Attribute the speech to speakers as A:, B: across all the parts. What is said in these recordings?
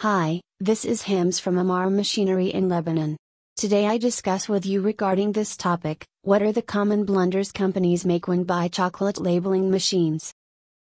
A: Hi, this is Hams from Amar Machinery in Lebanon. Today I discuss with you regarding this topic, what are the common blunders companies make when buy chocolate labeling machines?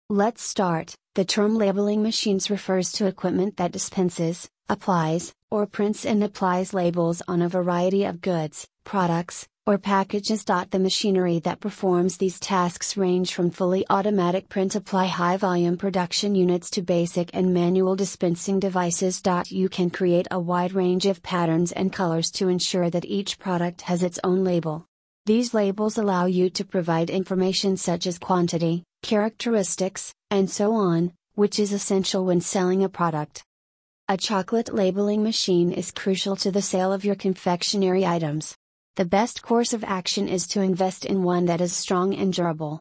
A: Let's start. The term labeling machines refers to equipment that dispenses, applies, or prints and applies labels on a variety of goods, products, or packages. The machinery that performs these tasks range from fully automatic print apply high volume production units to basic and manual dispensing devices. You can create a wide range of patterns and colors to ensure that each product has its own label. These labels allow you to provide information such as quantity, characteristics, and so on, which is essential when selling a product. A chocolate labeling machine is crucial to the sale of your confectionery items. The best course of action is to invest in one that is strong and durable.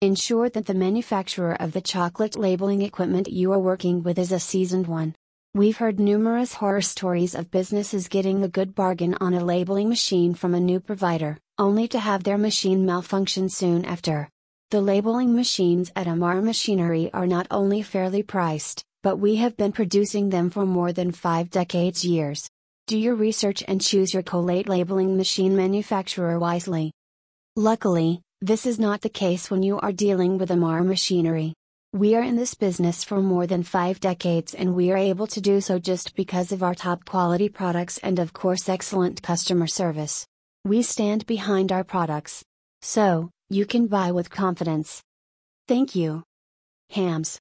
A: Ensure that the manufacturer of the chocolate labeling equipment you are working with is a seasoned one. We've heard numerous horror stories of businesses getting a good bargain on a labeling machine from a new provider, only to have their machine malfunction soon after. The labeling machines at Amar Machinery are not only fairly priced, but we have been producing them for more than five decades years. Do your research and choose your chocolate labeling machine manufacturer wisely. Luckily, this is not the case when you are dealing with Amar machinery. We are in this business for more than five decades and we are able to do so just because of our top quality products and of course excellent customer service. We stand behind our products. So, you can buy with confidence. Thank you. Hams.